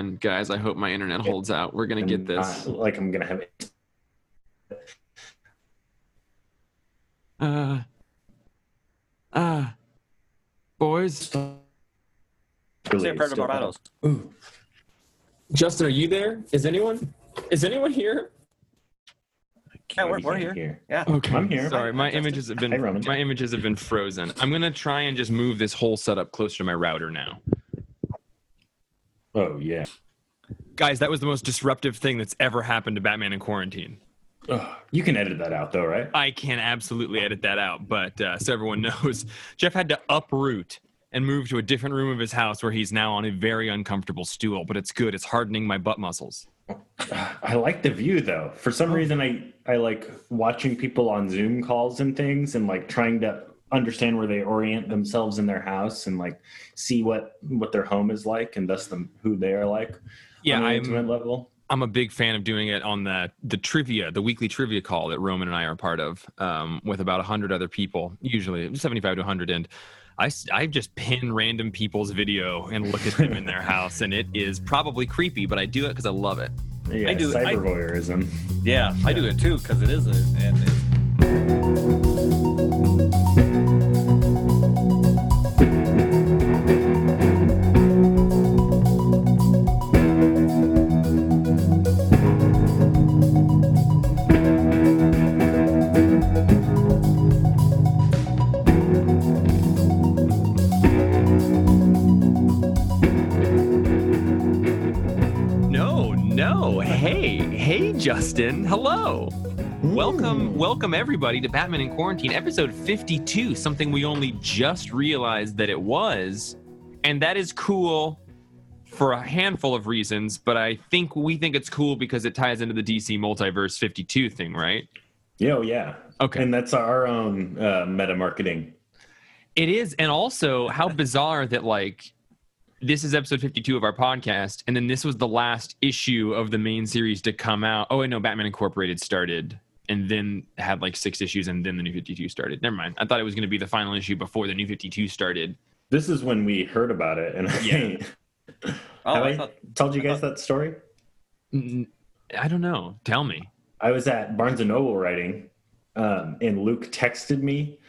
fine, guys. I hope my internet holds out. We're gonna get this. not like I'm gonna have it. Uh, uh, boys. Say Really a prayer to still- Barbatos. Ooh. Justin, are you there? Is anyone? Is anyone here? Yeah, we're, we're hear. here. Yeah. Okay, I'm here. Sorry, my Justin. images have been Hi, my images have been frozen. I'm gonna try and just move this whole setup closer to my router now. Oh yeah. Guys, that was the most disruptive thing that's ever happened to Batman in quarantine. Ugh, you can edit that out though, right? I can absolutely edit that out, but uh, so everyone knows, Jeff had to uproot and move to a different room of his house where he's now on a very uncomfortable stool. But it's good; it's hardening my butt muscles. I like the view though. For some reason, I I like watching people on Zoom calls and things, and like trying to understand where they orient themselves in their house and like see what what their home is like, and thus them who they are like. Yeah, on I'm intimate level. I'm a big fan of doing it on the the trivia, the weekly trivia call that Roman and I are part of, um, with about hundred other people, usually 75 to 100, and. I, I just pin random people's video and look at them in their house, and it is probably creepy, but I do it because I love it. Yeah, I do- cyber voyeurism. Yeah, I do it too because it is a and it's, Hey, Justin. Hello. Welcome, welcome everybody to Batman in Quarantine, episode 52, something we only just realized that it was. And that is cool for a handful of reasons, but I think we think it's cool because it ties into the DC Multiverse 52 thing, right? Yeah, oh, yeah. Okay. And that's our own uh, meta marketing. It is, and also how bizarre that like this is episode 52 of our podcast, and then this was the last issue of the main series to come out. Oh, I know Batman Incorporated started and then had like six issues, and then the new 52 started. Never mind. I thought it was going to be the final issue before the new 52 started. This is when we heard about it, and Yeah. oh, have I I thought, told you guys thought- that story? I don't know. Tell me. I was at Barnes and Noble writing, um, and Luke texted me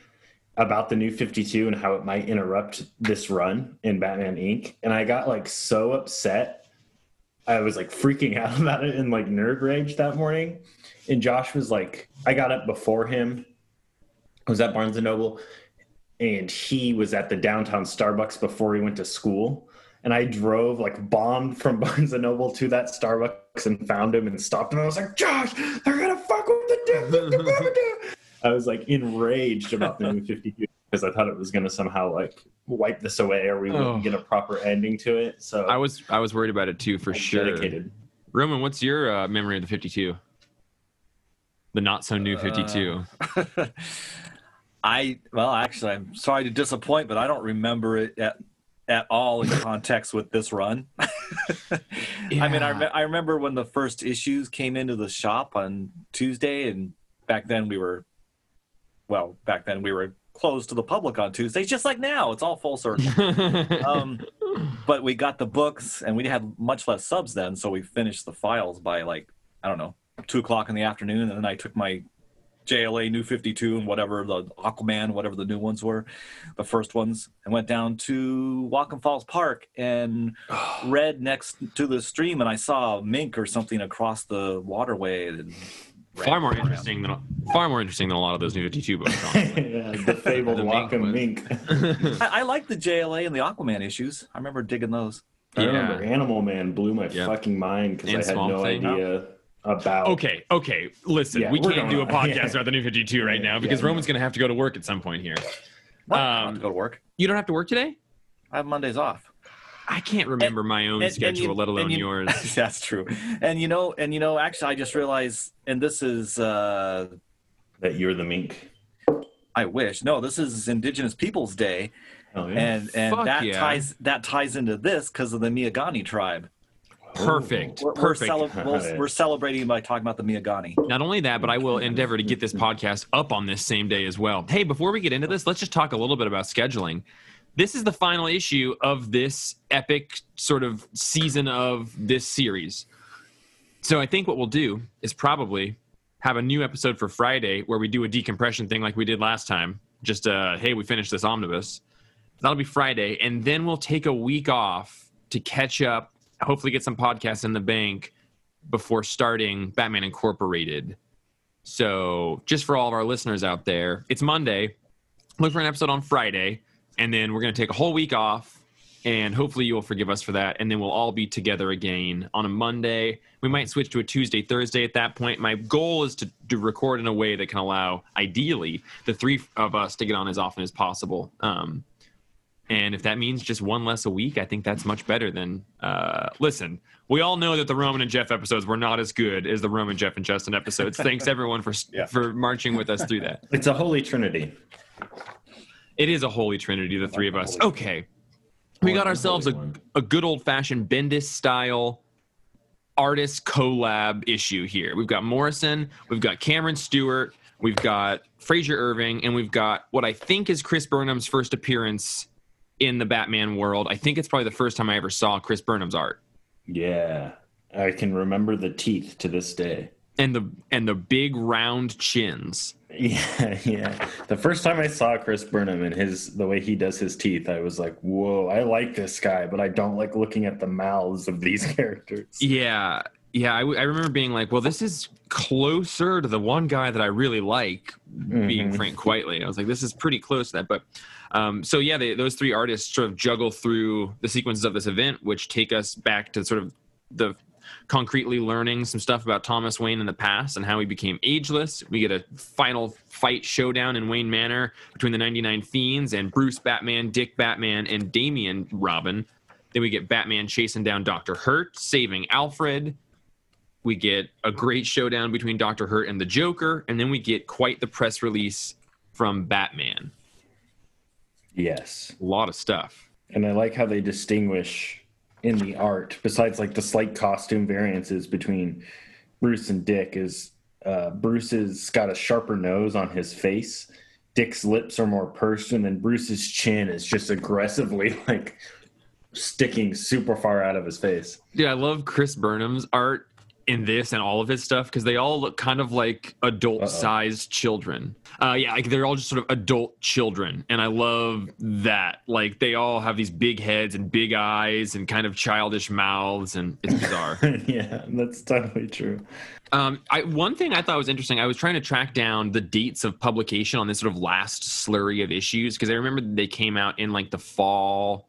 about the new 52 and how it might interrupt this run in Batman Inc. And I got like so upset. I was like freaking out about it in like nerd rage that morning. And Josh was like, I got up before him. I was at Barnes and Noble, and he was at the downtown Starbucks before he went to school. And I drove like bombed from Barnes and Noble to that Starbucks and found him and stopped him. I was like, Josh, they're gonna fuck with the dude. I was like enraged about the new 52 because I thought it was gonna somehow like wipe this away or we wouldn't Oh. get a proper ending to it. So I was I was worried about it too for I'm sure. dedicated. Roman, what's your uh, memory of the 52? The not so new 52. I well, actually, I'm sorry to disappoint, but I don't remember it at at all in context with this run. I mean, I, Yeah. I remember when the first issues came into the shop on Tuesday, and back then we were, well, back then we were closed to the public on Tuesdays, just like now. It's all full circle. um, but we got the books, and we had much less subs then, so we finished the files by like I don't know two o'clock in the afternoon, and then I took my JLA New 52 and whatever the Aquaman, whatever the new ones were, the first ones, and went down to Wacom Falls Park and read next to the stream, and I saw a mink or something across the waterway. And far more interesting than far more interesting than a lot of those new 52 books. yeah, the fabled The mink Wacom mink. I, I like the JLA and the Aquaman issues. I remember digging those. I Yeah. remember Animal Man blew my Yeah. fucking mind because And I had Swamp no Thing. idea about. Okay, okay. Listen, Yeah, we can't do a podcast Yeah. about the new 52 right Yeah, now because yeah, Roman's going to have to go to work at some point here. What? I have Um, to go to work. You don't have to work today? I have Mondays off. I can't remember my own and- and schedule, you- let alone you- yours. That's true. And you know, and you know, actually, I just realized, and this is, uh, that you're the mink. I wish. No, this is Indigenous Peoples Day, Oh yeah. and and Fuck that yeah. ties that ties into this because of the Miagani tribe. Perfect. We're, we're, Perfect. cele- we're, we're celebrating by talking about the Miagani. Not only that, but I will endeavor to get this podcast up on this same day as well. Hey, before we get into this, let's just talk a little bit about scheduling. This is the final issue of this epic sort of season of this series. So I think what we'll do is probably have a new episode for Friday where we do a decompression thing like we did last time. Just uh, hey, we finished this omnibus. That'll be Friday, and then we'll take a week off to catch up. Hopefully, get some podcasts in the bank before starting Batman Incorporated. So, just for all of our listeners out there, it's Monday. Look for an episode on Friday, and then we're going to take a whole week off. And hopefully, you will forgive us for that. And then we'll all be together again on a Monday. We might switch to a Tuesday, Thursday at that point. My goal is to, to record in a way that can allow, ideally, the three of us to get on as often as possible. Um, and if that means just one less a week, I think that's much better than. Uh, listen, we all know that the Roman and Jeff episodes were not as good as the Roman, Jeff, and Justin episodes. Thanks everyone for Yeah. for marching with us through that. It's a holy trinity. It is a holy trinity, the three of us. Okay, we got ourselves a, a good old fashioned Bendis style artist collab issue here. We've got Morrison, we've got Cameron Stewart, we've got Frazer Irving, and we've got what I think is Chris Burnham's first appearance in the Batman world. I think it's probably the first time I ever saw Chris Burnham's art. Yeah. I can remember the teeth to this day. And the and the big round chins. Yeah, yeah. The first time I saw Chris Burnham and his the way he does his teeth, I was like, "Whoa, I like this guy, but I don't like looking at the mouths of these characters." Yeah, yeah. I, w- I remember being like, well, this is closer to the one guy that I really like, being Mhm. Frank Quitely. I was like, this is pretty close to that. But um, so yeah, they, those three artists sort of juggle through the sequences of this event, which take us back to sort of the concretely learning some stuff about Thomas Wayne in the past and how he became ageless. We get a final fight showdown in Wayne Manor between the 99 Fiends and Bruce Batman, Dick Batman, and Damian Robin. Then we get Batman chasing down Dr. Hurt, saving Alfred. We get a great showdown between Dr. Hurt and the Joker. And then we get quite the press release from Batman. Yes. A lot of stuff. And I like how they distinguish in the art, besides like the slight costume variances between Bruce and Dick, is uh, Bruce's got a sharper nose on his face. Dick's lips are more pursed, and then Bruce's chin is just aggressively like sticking super far out of his face. Dude, I love Chris Burnham's art in this and all of his stuff because they all look kind of like adult sized children. Uh, yeah, like they're all just sort of adult children. And I love that. Like they all have these big heads and big eyes and kind of childish mouths, and it's bizarre. yeah, that's totally true. Um, I, one thing I thought was interesting, I was trying to track down the dates of publication on this sort of last slurry of issues because I remember they came out in like the fall,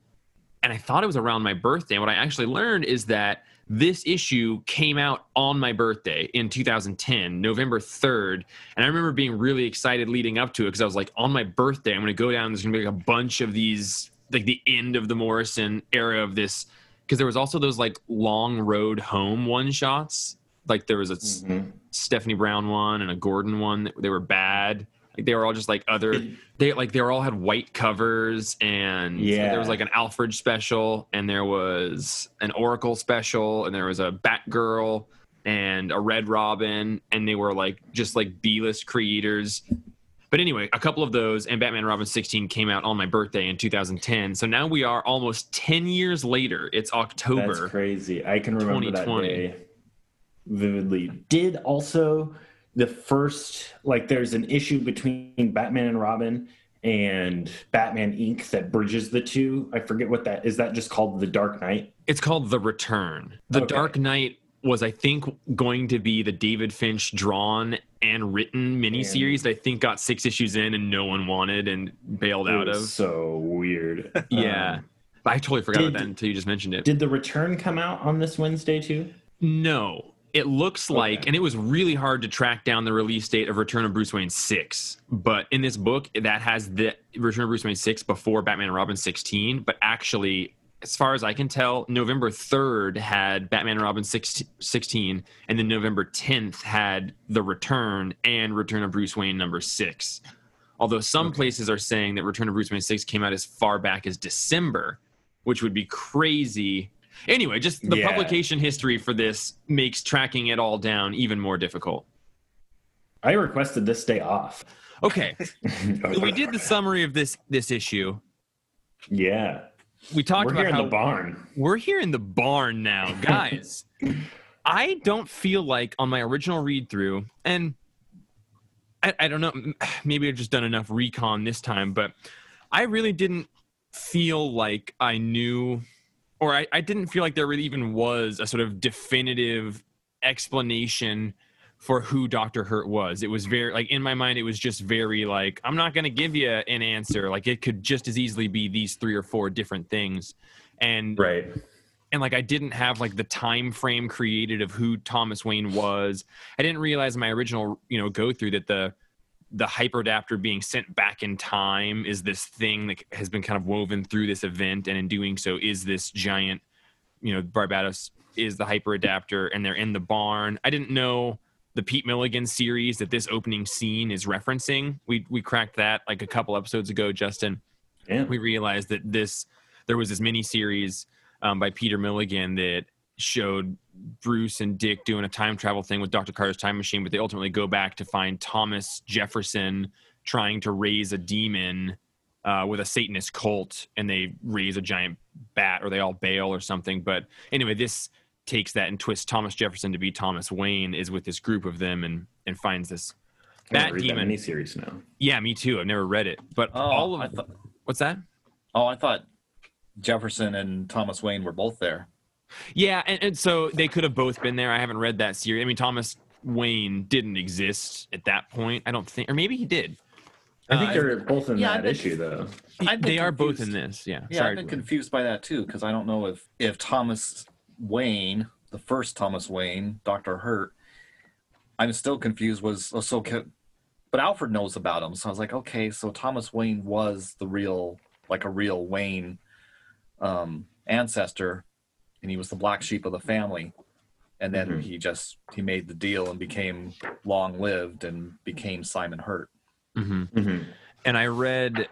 and I thought it was around my birthday. And what I actually learned is that this issue came out on my birthday in 2010, November 3rd. And I remember being really excited leading up to it because I was like, on my birthday, I'm going to go down. There's going to be like a bunch of these, like the end of the Morrison era of this. Because there was also those like long road home one shots. Like there was a Mhm. Stephanie Brown one and a Gordon one. that- They were bad. Like they were all just like other. They like they were all had white covers and Yeah. there was like an Alfred special and there was an Oracle special and there was a Batgirl and a Red Robin and they were like just like B-list creators. But anyway, a couple of those and Batman and Robin 16 came out on my birthday in 2010. So now we are almost 10 years later. It's That's October. crazy. I can remember that 2020. day vividly. Did also the first like there's an issue between Batman and Robin and Batman Inc. that bridges the two. I forget what that is. That just called the Dark Knight. It's called The Return. The Okay. Dark Knight was, I think, going to be the David Finch drawn and written miniseries that I think got six issues in and no one wanted and bailed out of. so weird. Yeah. Um, I totally forgot about that until you just mentioned it. did the Return come out on this Wednesday too? no. It looks like, Okay. and it was really hard to track down the release date of Return of Bruce Wayne 6. But in this book, that has the Return of Bruce Wayne 6 before Batman and Robin 16. But actually, as far as I can tell, November 3rd had Batman and Robin 16, 16 and then November 10th had The Return and Return of Bruce Wayne number 6. Although some places are saying that Return of Bruce Wayne 6 came out as far back as December, which would be crazy. Anyway, just the Yeah. publication history for this makes tracking it all down even more difficult. I requested this day off. Okay, we did the summary of this this issue. Yeah. We talked We're about here in how the barn. we're here in the barn now, guys. I don't feel like on my original read through, and I, I don't know, maybe I've just done enough recon this time, but I really didn't feel like I knew, or I, I didn't feel like there really even was a sort of definitive explanation for who Dr. Hurt was. It was very, like, in my mind, it was just very, like, I'm not going to give you an answer. Like, it could just as easily be these three or four different things. And Right. and like I didn't have like the time frame created of who Thomas Wayne was. I didn't realize in my original, you know, go through that the the hyperadapter being sent back in time is this thing that has been kind of woven through this event, and in doing so, is this giant, you know, Barbatos is the hyperadapter, and they're in the barn. I didn't know the Pete Milligan series that this opening scene is referencing. We we cracked that like a couple episodes ago, Justin Yeah. we realized that this there was this mini series um, by Peter Milligan that showed Bruce and Dick doing a time travel thing with Dr. Carter's time machine, but they ultimately go back to find Thomas Jefferson trying to raise a demon uh, with a Satanist cult, and they raise a giant bat, or they all bail or something. But anyway, this takes that and twists Thomas Jefferson to be Thomas Wayne is with this group of them and and finds this bat read that demon. miniseries now. Yeah, me too. I've never read it, but Oh, all of I thought, what's that? oh, I thought Jefferson and Thomas Wayne were both there. Yeah, and, and so they could have both been there. I haven't read that series. I mean, Thomas Wayne didn't exist at that point. I don't think, or maybe he did. I think Uh, they're both in yeah, that been- issue though. I've been they are both in this. Yeah. Yeah, Sorry. I've been confused by that too because I don't know if if Thomas Wayne, the first Thomas Wayne, Doctor Hurt, I'm still confused. Was so, but Alfred knows about him, so I was like, okay, so Thomas Wayne was the real, like a real Wayne um, ancestor, and he was the black sheep of the family, and then Mhm. he just he made the deal and became long lived and became Simon Hurt. hmm Mhm. And I read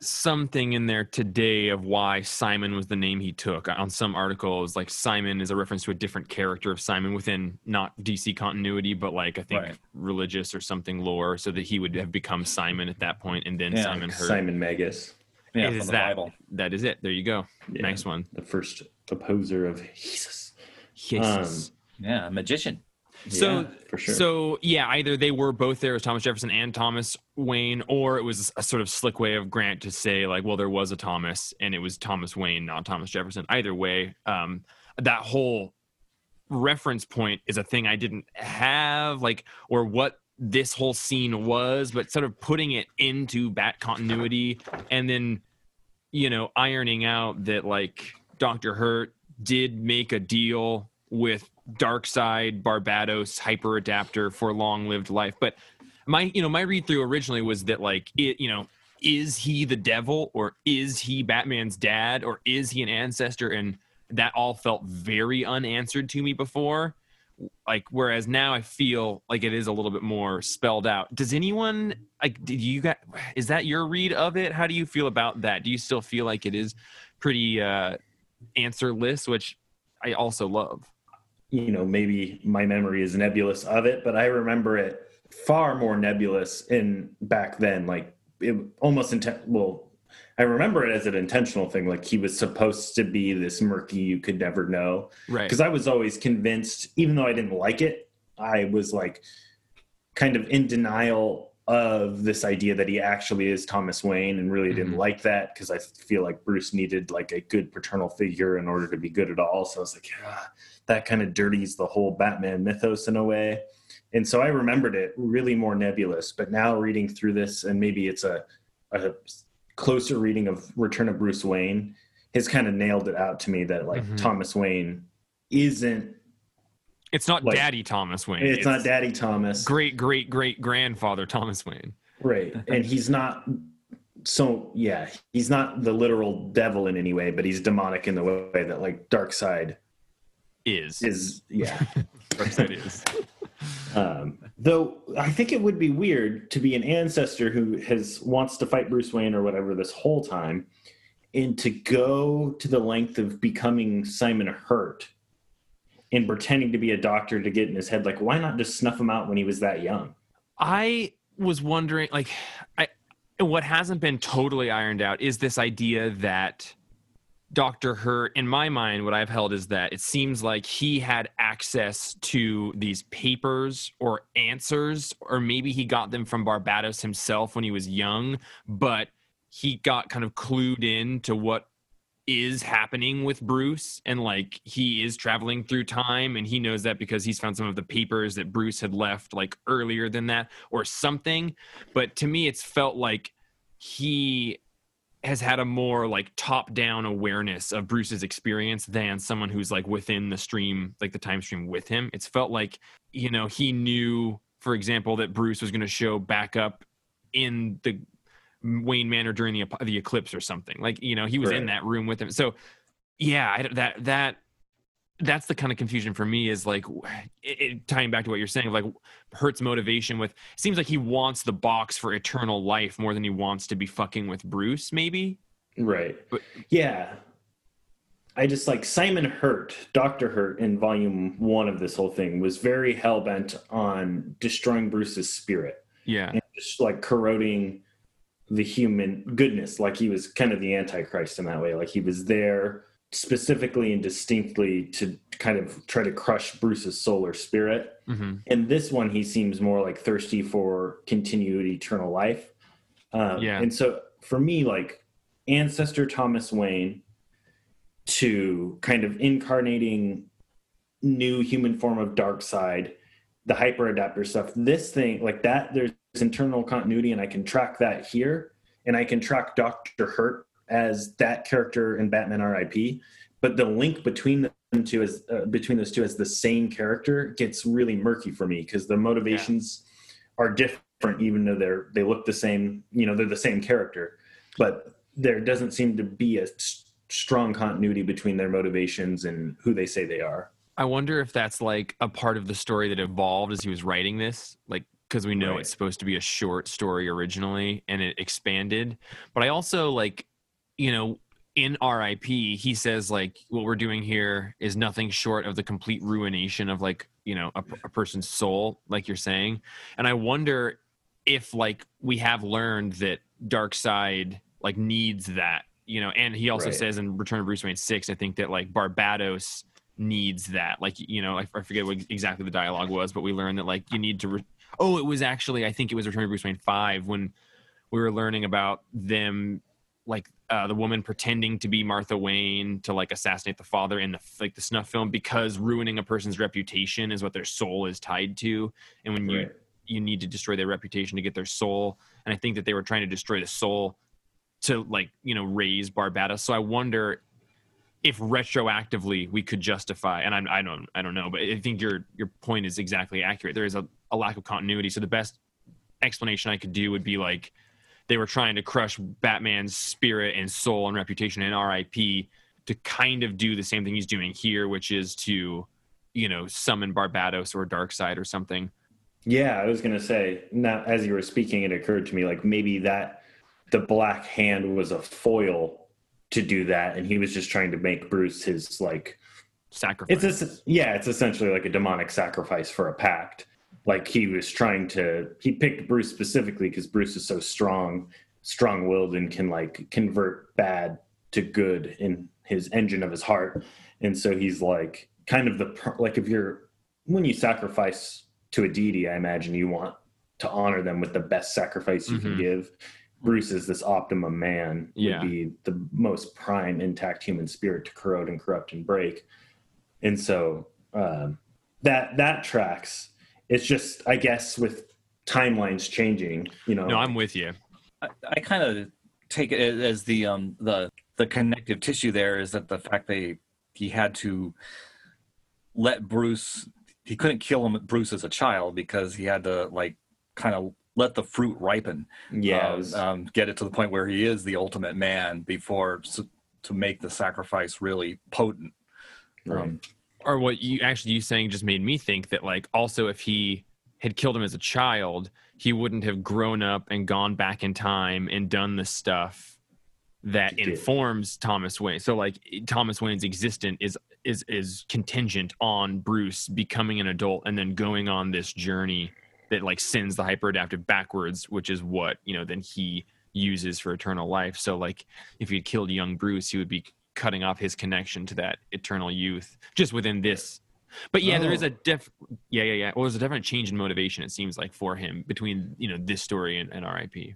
something in there today of why Simon was the name he took. On some articles, like Simon is a reference to a different character of Simon within not DC continuity, but like I think Right. religious or something lore, so that he would have become Simon at that point, and then Yeah, Simon Hurt. Simon Magus, Yeah, is from the that Bible. that is it? There you go. Yeah. Nice one. the first opposer of Jesus. Jesus. Yeah, magician. So- Yeah, for sure. So yeah, either they were both there as Thomas Jefferson and Thomas Wayne, or it was a sort of slick way of Grant to say like, well, there was a Thomas and it was Thomas Wayne, not Thomas Jefferson. Either way, um, that whole reference point is a thing I didn't have, like, or what this whole scene was, but sort of putting it into bat continuity and then, you know, ironing out that like Dr. Hurt did make a deal with Darkseid Barbatos hyper adapter for long lived life. But my, you know, my read through originally was that like it, you know, is he the devil or is he Batman's dad or is he an ancestor? And that all felt very unanswered to me before. Like whereas now I feel like it is a little bit more spelled out. Does anyone like did you got is that your read of it? How do you feel about that? Do you still feel like it is pretty uh answerless, which I also love? you know, maybe my memory is nebulous of it, but I remember it far more nebulous in back then. Like it almost intent. Well, I remember it as an intentional thing. Like he was supposed to be this murky, you could never know. Right. Because I was always convinced, even though I didn't like it, I was like kind of in denial of this idea that he actually is Thomas Wayne and really didn't Mhm. like that because I feel like Bruce needed like a good paternal figure in order to be good at all. So I was like, ah, that kind of dirties the whole Batman mythos in a way. And so I remembered it really more nebulous. But now reading through this, and maybe it's a, a closer reading of Return of Bruce Wayne, has kind of nailed it out to me that like Mhm. Thomas Wayne isn't It's not Like- Daddy Thomas Wayne. it's, not Daddy Thomas. Great great great grandfather Thomas Wayne. Right. And he's not so yeah, he's not the literal devil in any way, but he's demonic in the way that like Darkseid Is is yeah. Darkseid is. Um though I think it would be weird to be an ancestor who has wants to fight Bruce Wayne or whatever this whole time and to go to the length of becoming Simon Hurt and pretending to be a doctor to get in his head like why not just snuff him out when he was that young? I was wondering, like, I what hasn't been totally ironed out is this idea that Dr. Hurt, in my mind, what I've held is that it seems like he had access to these papers or answers, or maybe he got them from Barbatos himself when he was young, but he got kind of clued in to what is happening with Bruce and like he is traveling through time and he knows that because he's found some of the papers that Bruce had left like earlier than that or something but to me it's felt like he has had a more like top down awareness of Bruce's experience than someone who's like within the stream like the time stream with him it's felt like you know he knew for example that Bruce was going to show back up in the Wayne Manor during the the eclipse or something. Like you know, he was right. in that room with him. So yeah, I, that that that's the kind of confusion for me is like it, it, tying back to what you're saying like hurt's motivation with seems like he wants the box for eternal life more than he wants to be fucking with bruce maybe? Right. But yeah. I just like simon hurt dr hurt in volume one of this whole thing was very hell-bent on destroying bruce's spirit. Yeah. And just like corroding the human goodness like he was kind of the antichrist in that way like he was there specifically and distinctly to kind of try to crush bruce's soul or spirit mm-hmm. and this one he seems more like thirsty for continued eternal life um, yeah and so for me like ancestor thomas wayne to kind of incarnating new human form of Darkseid the hyper adapter stuff this thing like that there's internal continuity and I can track that here and I can track Dr. Hurt as that character in Batman RIP. But the link between them two as uh, between those two as the same character gets really murky for me because the motivations yeah. are different, even though they're they look the same. You know, they're the same character, but there doesn't seem to be a strong continuity between their motivations and who they say they are. I wonder if that's like a part of the story that evolved as he was writing this. Like because we know right. it's supposed to be a short story originally and it expanded. But I also like, you know, in RIP, he says like what we're doing here is nothing short of the complete ruination of like, you know, a, a person's soul, like you're saying. And I wonder if like we have learned that Darkseid like needs that, you know, and he also right. says in Return of Bruce Wayne 6, I think that like Barbatos needs that like you know I, I forget what exactly the dialogue was but we learned that like you need to re- oh, it was actually I think it was Return of Bruce Wayne five when we were learning about them like uh, the woman pretending to be Martha Wayne to like assassinate the father in the like the snuff film because ruining a person's reputation is what their soul is tied to, and when right. you you need to destroy their reputation to get their soul, and I think that they were trying to destroy the soul to like you know raise Barbatos. So I wonder if retroactively we could justify, and I, I don't I don't know, but I think your your point is exactly accurate. There is a a lack of continuity. So the best explanation I could do would be like they were trying to crush Batman's spirit and soul and reputation and RIP to kind of do the same thing he's doing here, which is to, you know, summon Barbatos or Darkseid or something. Yeah, I was gonna say now as you were speaking, it occurred to me like maybe that the Black Hand was a foil to do that, and he was just trying to make Bruce his like sacrifice. It's a, yeah, it's essentially like a demonic sacrifice for a pact like he was trying to he picked bruce specifically because bruce is so strong strong-willed and can like convert bad to good in his engine of his heart and so he's like kind of the like if you're when you sacrifice to a deity i imagine you want to honor them with the best sacrifice you mm-hmm. can give bruce is this optimum man yeah. would be the most prime intact human spirit to corrode and corrupt and break and so um, that that tracks it's just i guess with timelines changing you know? No i'm with you. I, I kind of take it as the um the the connective tissue there is that the fact that he had to let bruce he couldn't kill him bruce as a child because he had to like kind of let the fruit ripen. Yeah um, um, get it to the point where he is the ultimate man before to, to make the sacrifice really potent. Right. Um, or what you actually you saying just made me think that like also if he had killed him as a child, he wouldn't have grown up and gone back in time and done the stuff that informs Thomas Wayne. So like Thomas Wayne's existence is is is contingent on Bruce becoming an adult and then going on this journey that like sends the hyper adaptive backwards, which is what, you know, then he uses for eternal life. So like if he'd killed young Bruce, he would be cutting off his connection to that eternal youth just within this. But yeah, there is Oh. a def. Yeah, yeah, yeah. Well, there's a definite change in motivation. It seems like for him between you know this story and, and R.I.P.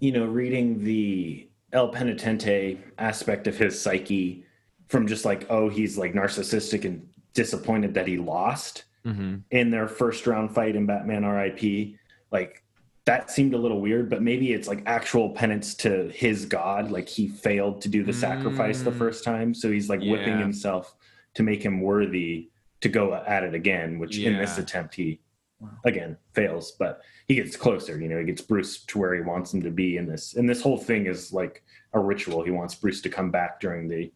you know, reading the El Penitente aspect of his psyche from just like, oh, he's like narcissistic and disappointed that he lost Mm-hmm. in their first round fight in Batman RIP. Like, that seemed a little weird, but maybe it's like actual penance to his God. Like, he failed to do the sacrifice the Mm. first time. So he's like whipping himself to make him worthy to go at it again, which in this attempt, he again fails but he gets closer you know he gets bruce to where he wants him to be in this and this whole thing is like a ritual he wants bruce to come back during the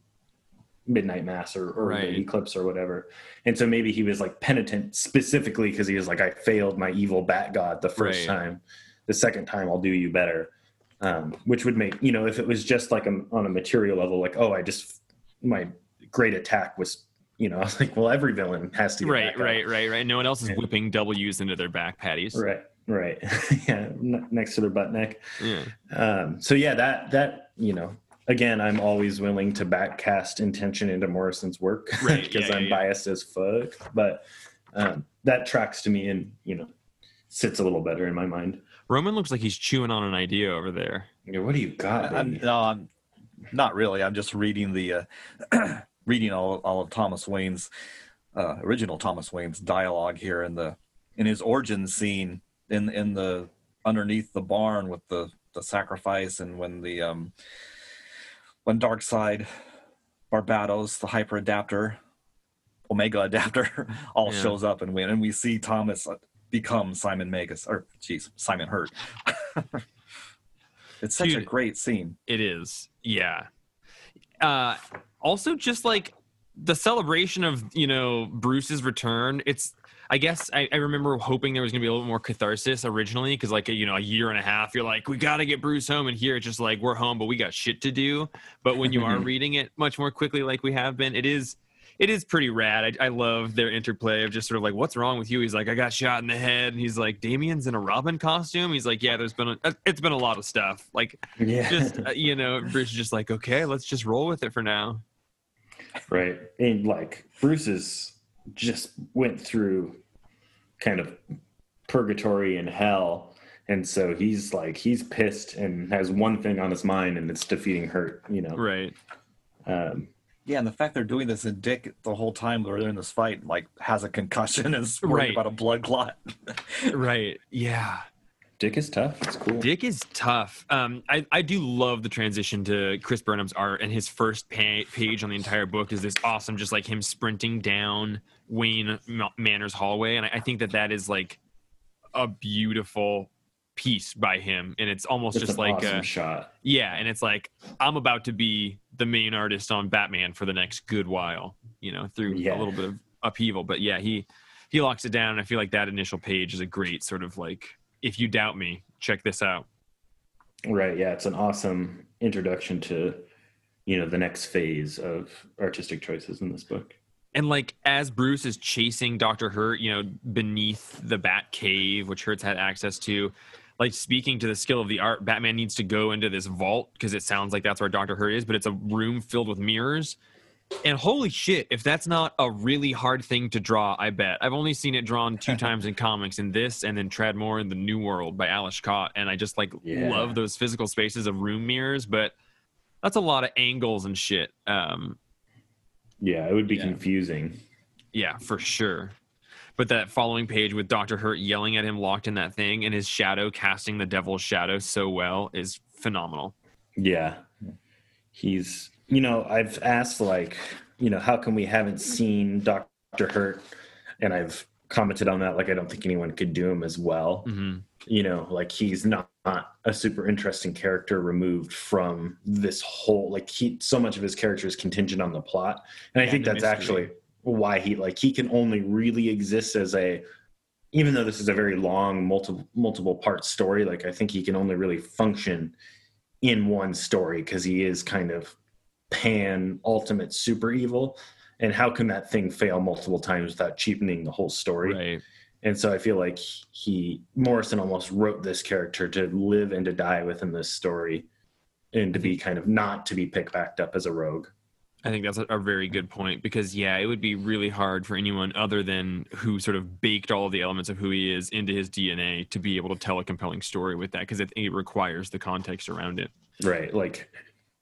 midnight mass or, or Right. eclipse or whatever and so maybe he was like penitent specifically because he was like i failed my evil bat god the first Right. time the second time i'll do you better um, which would make you know if it was just like a, on a material level like oh i just my great attack was you know i was like well every villain has to Right, up. right, right, right. No one else is Yeah. whipping W's into their back patties. Right, right. yeah, n- next to their butt neck. Yeah. Um, so yeah, that that you know, again, I'm always willing to backcast intention into Morrison's work Right, because yeah, I'm yeah, yeah. biased as fuck. But um, that tracks to me and you know sits a little better in my mind. Roman looks like he's chewing on an idea over there. You know, what do you got, I'm, no, I'm not really. I'm just reading the uh, reading all, all of Thomas Wayne's uh, original Thomas Wayne's dialogue here in the in his origin scene in in the underneath the barn with the the sacrifice and when the um when Darkseid Barbatos the hyper adapter Omega adapter all Yeah. shows up and we and we see Thomas uh, become Simon Magus or geez Simon Hurt. it's such a great scene. It is. Yeah. Uh also just like the celebration of, you know, Bruce's return, it's I guess I, I remember hoping there was gonna be a little more catharsis originally, because like you know, a year and a half, you're like, we gotta get Bruce home, and here it's just like we're home, but we got shit to do. But when you are reading it much more quickly, like we have been, it is it is pretty rad. I, I love their interplay of just sort of like, what's wrong with you? He's like, I got shot in the head, and he's like, Damian's in a Robin costume. He's like, yeah, there's been a, it's been a lot of stuff. Like yeah, just uh, you know bruce is just like okay let's just roll with it for now right. And like Bruce's just went through kind of purgatory and hell. And so he's like he's pissed and has one thing on his mind and it's defeating Hurt, you know. right Um, Yeah, and the fact they're doing this in Dick the whole time they're in this fight, like has a concussion and is worried Right. about a blood clot. right yeah Dick is tough. It's cool. dick is tough um i i do love the transition to chris burnham's art and his first pa- page on the entire book is this awesome just like him sprinting down wayne Ma- manor's hallway and I, I think that that is like a beautiful piece by him and it's almost It's just like awesome a, shot. Yeah, and it's like I'm about to be the main artist on Batman for the next good while, you know, through Yeah. a little bit of upheaval. But yeah, he he locks it down. And I feel like that initial page is a great sort of like, if you doubt me, check this out. Right. Yeah, it's an awesome introduction to, you know, the next phase of artistic choices in this book. And like as Bruce is chasing Doctor Hurt, you know, beneath the Bat Cave, which Hurt's had access to, like speaking to the skill of the art, Batman needs to go into this vault because it sounds like that's where Doctor Hurt is, but it's a room filled with mirrors. And holy shit, if that's not a really hard thing to draw, I bet. I've only seen it drawn two times in comics in this and then Tradmore in The New World by Alice Scott. And I just like Yeah. love those physical spaces of room mirrors, but that's a lot of angles and shit. Um, Yeah, it would be Yeah. confusing. yeah, for sure. But that following page with Dr. Hurt yelling at him locked in that thing and his shadow casting the devil's shadow so well is phenomenal. Yeah. He's, you know, I've asked, like, you know, how come we haven't seen Dr. Hurt? And I've commented on that, like, I don't think anyone could do him as well. hmm You know, like, he's not, not a super interesting character removed from this whole, like, he, so much of his character is contingent on the plot. And I think that's mystery. actually why he, like, he can only really exist as a, even though this is a very long multiple multiple part story like i think he can only really function in one story because he is kind of pan ultimate super evil and how can that thing fail multiple times without cheapening the whole story Right. And so I feel like he Morrison almost wrote this character to live and to die within this story, and to be kind of not to be picked backed up as a rogue. I think that's a, very good point because yeah, it would be really hard for anyone other than who sort of baked all of the elements of who he is into his DNA to be able to tell a compelling story with that because it, it requires the context around it. Right. Like,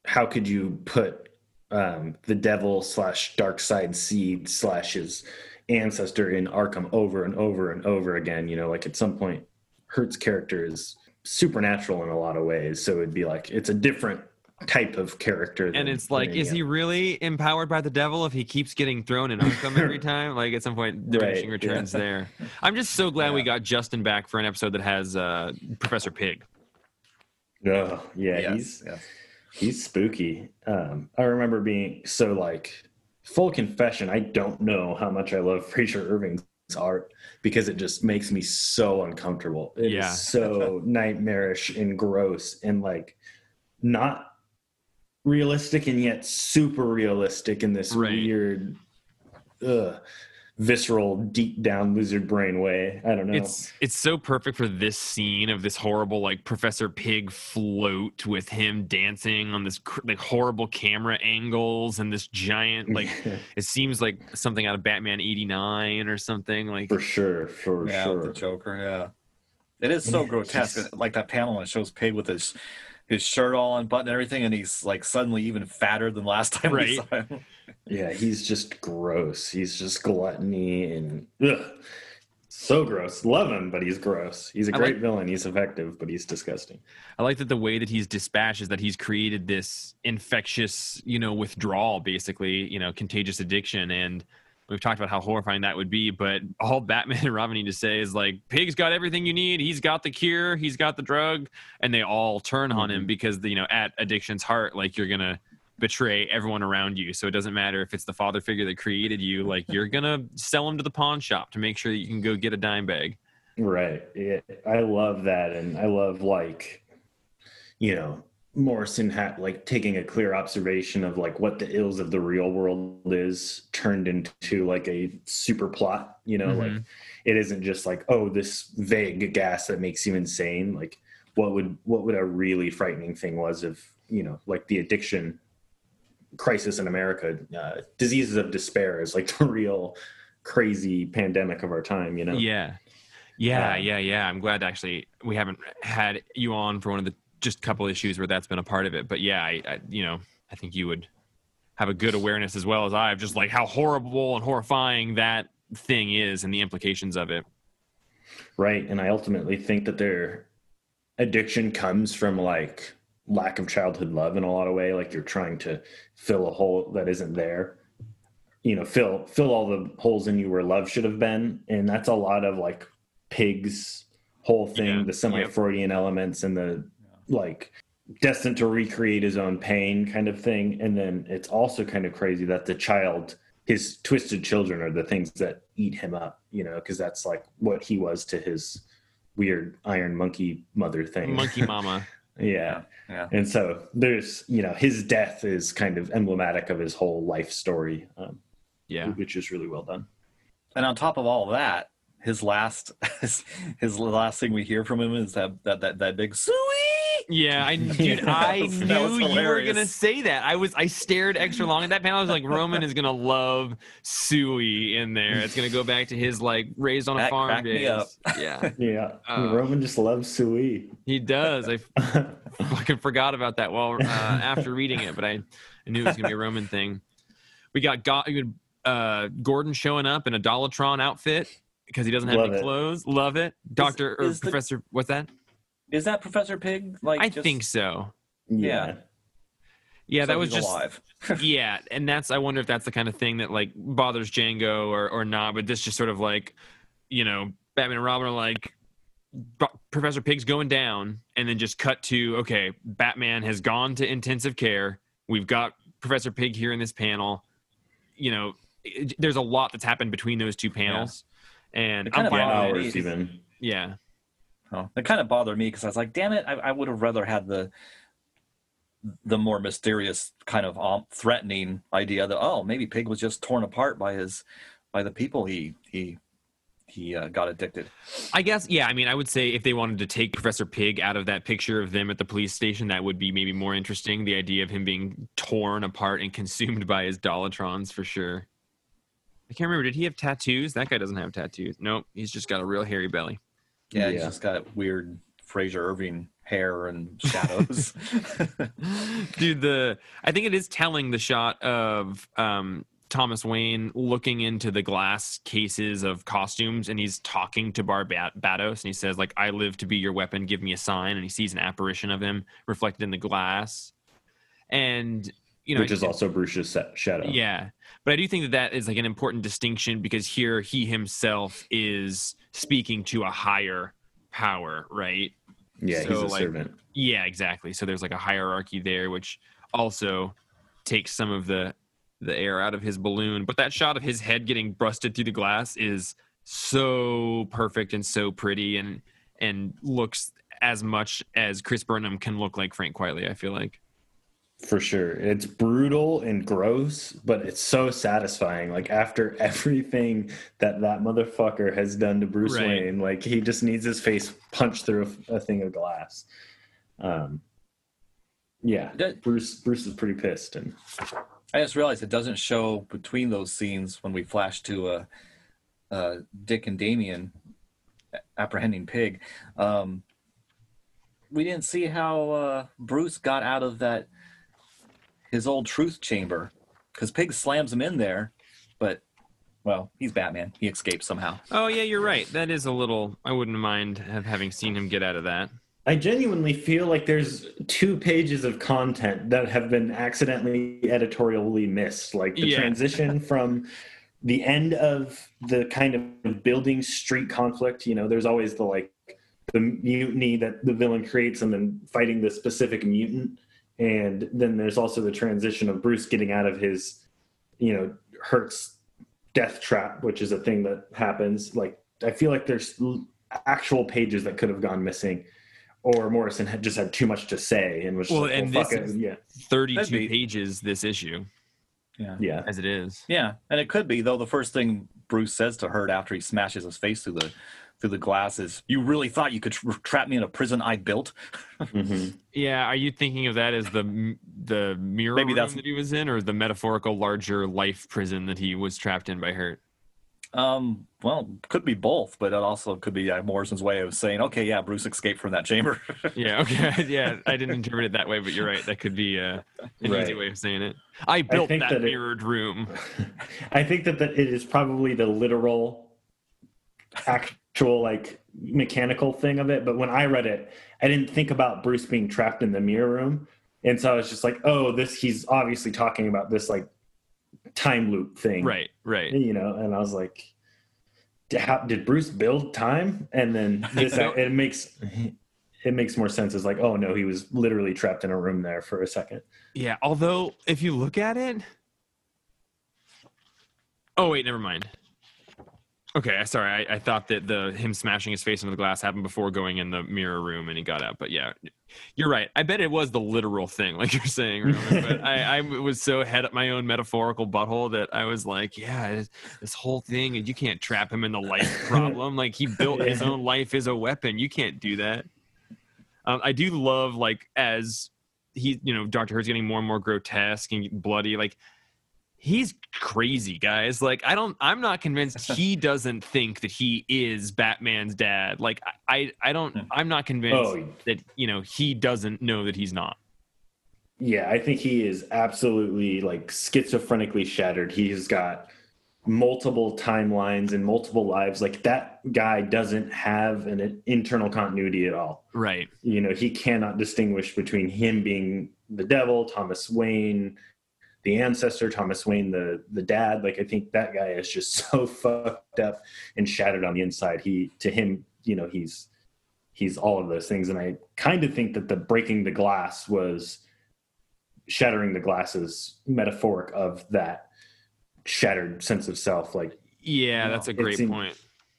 how could you put um, the devil slash dark side seed slash his ancestor in Arkham over and over and over again? You know, like at some point, Hurt's character is supernatural in a lot of ways. So it'd be like it's a different type of character. And it's like, is he really empowered by the devil if he keeps getting thrown in Arkham every time? Like at some point, diminishing Right, returns there. I'm just so glad we got Justin back for an episode that has uh, Professor Pig. Oh, yeah, Yes, he's yes. he's spooky. Um, I remember being so like full confession. I don't know how much I love Frazer Irving's art because it just makes me so uncomfortable. It is Yeah. so nightmarish and gross and like not realistic and yet super realistic in this Right. weird, ugh, visceral, deep down lizard brain way. I don't know. It's it's so perfect for this scene of this horrible like Professor Pig float with him dancing on this cr- like horrible camera angles and this giant like it seems like something out of Batman 89 or something like for sure, for yeah, sure. the Joker. Yeah, it is so grotesque. Like that panel that shows Pig with his his shirt all unbuttoned and everything, and he's like suddenly even fatter than last time we Right. saw him. Yeah, he's just gross. He's just gluttony and ugh, so gross. Love him, but he's gross. He's a great like- villain. He's effective, but he's disgusting. I like that the way that he's dispatched is that he's created this infectious, you know, withdrawal, basically, you know, contagious addiction. And we've talked about how horrifying that would be. But all Batman and Robin need to say is like, Pig's got everything you need. He's got the cure. He's got the drug. And they all turn on him mm-hmm. because, the, you know, at addiction's heart, like you're going to betray everyone around you. So it doesn't matter if it's the father figure that created you, like you're going to sell him to the pawn shop to make sure that you can go get a dime bag. Right. Yeah, I love that, and I love like, you know, Morrison had like taking a clear observation of like what the ills of the real world is turned into like a super plot. You know, like Mhm. it isn't just like oh this vague gas that makes you insane. Like what would what would a really frightening thing was if you know like the addiction crisis in America, uh, diseases of despair is like the real crazy pandemic of our time. You know. Yeah. Yeah, Um, yeah, yeah. I'm glad actually we haven't had you on for one of the just a couple issues where that's been a part of it. But yeah, I, I you know, I think you would have a good awareness as well as I of just like how horrible and horrifying that thing is and the implications of it. right. And i ultimately think that their addiction comes from like lack of childhood love in a lot of way. Like you're trying to fill a hole that isn't there you know fill fill all the holes in you where love should have been. And that's a lot of like pigs whole thing Yeah, the semi-freudian elements and the like destined to recreate his own pain kind of thing and then it's also kind of crazy that the child his twisted children are the things that eat him up you know because that's like what he was to his weird iron monkey mother thing Monkey Mama. yeah Yeah. and so there's you know his death is kind of emblematic of his whole life story um, Yeah. which is really well done And on top of all of that, his last his, his last thing we hear from him is that that that, that big suey. Yeah, I dude, I knew you were gonna say that. I was I stared extra long at that panel. I was like, Roman is gonna love Suey in there. It's gonna go back to his like raised on a That farm cracked me days. up. Yeah, yeah Uh, roman just loves sui he does. I fucking forgot about that while uh, after reading it, but I, I knew it was gonna be a Roman thing. We got Go- uh, Gordon showing up in a Dollotron outfit because he doesn't have Love any it. clothes. Love it, Doctor or is the- Professor. What's that? Is that Professor Pig? Like I just- think so. yeah Yeah, so that was just alive. yeah, and that's I wonder if that's the kind of thing that like bothers Django or or not. But this just sort of like, you know, Batman and Robin are like, Professor Pig's going down, and then just cut to okay, Batman has gone to intensive care. We've got Professor Pig here in this panel. You know, it- there's a lot that's happened between those two panels, and kind I'm of fine bothered with me. it. hours even Yeah, Oh, it kind of bothered me because I was like, damn it, I, I would have rather had the the more mysterious kind of um, threatening idea that oh maybe Pig was just torn apart by his by the people he he he uh, got addicted. I guess, yeah. I mean, I would say if they wanted to take Professor Pig out of that picture of them at the police station, that would be maybe more interesting. The idea of him being torn apart and consumed by his Dollotrons for sure. I can't remember. Did he have tattoos? That guy doesn't have tattoos. Nope. He's just got a real hairy belly. Yeah, he's Yeah. just got weird Frazer Irving hair and shadows. Dude, the I think it is telling the shot of um, Thomas Wayne looking into the glass cases of costumes, and he's talking to Barbatos, and he says, "Like I live to be your weapon. Give me a sign." And he sees an apparition of him reflected in the glass, and you know, which is also Bruce's shadow. yeah, but I do think that that is like an important distinction because here he himself is speaking to a higher power, right? yeah, So, he's a like, servant. Yeah, exactly. So there's like a hierarchy there, which also takes some of the the air out of his balloon. But that shot of his head getting busted through the glass is so perfect and so pretty, and and looks as much as Chris Burnham can look like Frank Quitely. I feel like. For sure. It's brutal and gross, but it's so satisfying. Like after everything that that motherfucker has done to Bruce Right. Wayne, like he just needs his face punched through a, a thing of glass. Um, yeah, That- Bruce Bruce is pretty pissed, and I just realized it doesn't show between those scenes when we flash to uh, uh, Dick and Damian apprehending Pyg. Um, we didn't see how uh, Bruce got out of that his old truth chamber because Pyg slams him in there, but well, he's Batman. He escapes somehow. Oh yeah, you're right. That is a little. I wouldn't mind have, having seen him get out of that. I genuinely feel like there's two pages of content that have been accidentally editorially missed. Like the Yeah. transition from the end of the kind of building street conflict, you know, there's always the like the mutiny that the villain creates and then fighting the specific mutant. And then there's also the transition of Bruce getting out of his, you know, Hurt's death trap, which is a thing that happens. Like, I feel like there's actual pages that could have gone missing or Morrison had just had too much to say and was just Well, like, and well, fuck this it. is- yeah, 32 be- pages this issue Yeah. yeah, as it is. Yeah, and it could be though. The first thing Bruce says to Hurt after he smashes his face through the through the glasses. "You really thought you could tra- trap me in a prison I built?" hmm Yeah, are you thinking of that as the the mirror Maybe room that's- that he was in, or the metaphorical larger life prison that he was trapped in by Hurt? Um, well, could be both, but it also could be uh, Morrison's way of saying, "Okay, yeah, Bruce escaped from that chamber." Yeah, okay, yeah, I didn't interpret it that way, but you're right. That could be uh, an easy way of saying it. I built think that, that it- mirrored room. I think that, that it is probably the literal, actual like mechanical thing of it. But when I read it, I didn't think about Bruce being trapped in the mirror room, and so I was just like, oh, this he's obviously talking about this like time loop thing, Right, right. You know, and I was like, how, did Bruce build time? And then this it makes. It makes more sense as like, oh no, he was literally trapped in a room there for a second. Yeah, although if you look at it, oh wait, never mind. Okay, sorry. I, I thought that the him smashing his face into the glass happened before going in the mirror room and he got out. But yeah, you're right. I bet it was the literal thing, like you're saying. Roman, but I, I was so head up my own metaphorical butthole that I was like, yeah, this- whole thing, and you can't trap him in the life problem. Like he built his own life as a weapon. You can't do that. Um, I do love like as he, you know, Doctor Who's getting more and more grotesque and bloody. Like he's crazy, guys. Like I don't, I'm not convinced he doesn't think that he is Batman's dad. Like I, I, don't, hmm. I'm not oh, convinced Oh, that you know he doesn't know that he's not. Yeah, I think he is absolutely like schizophrenically shattered. He's got multiple timelines and multiple lives. Like that guy doesn't have an internal continuity at all. Right. You know, he cannot distinguish between him being the devil, Thomas Wayne, the ancestor, Thomas Wayne, the the dad. Like I think that guy is just so fucked up and shattered on the inside. He to him, you know, he's he's all of those things. And I kind of think that the breaking the glass was shattering the glasses metaphoric of that shattered sense of self like Yeah, that's a great point.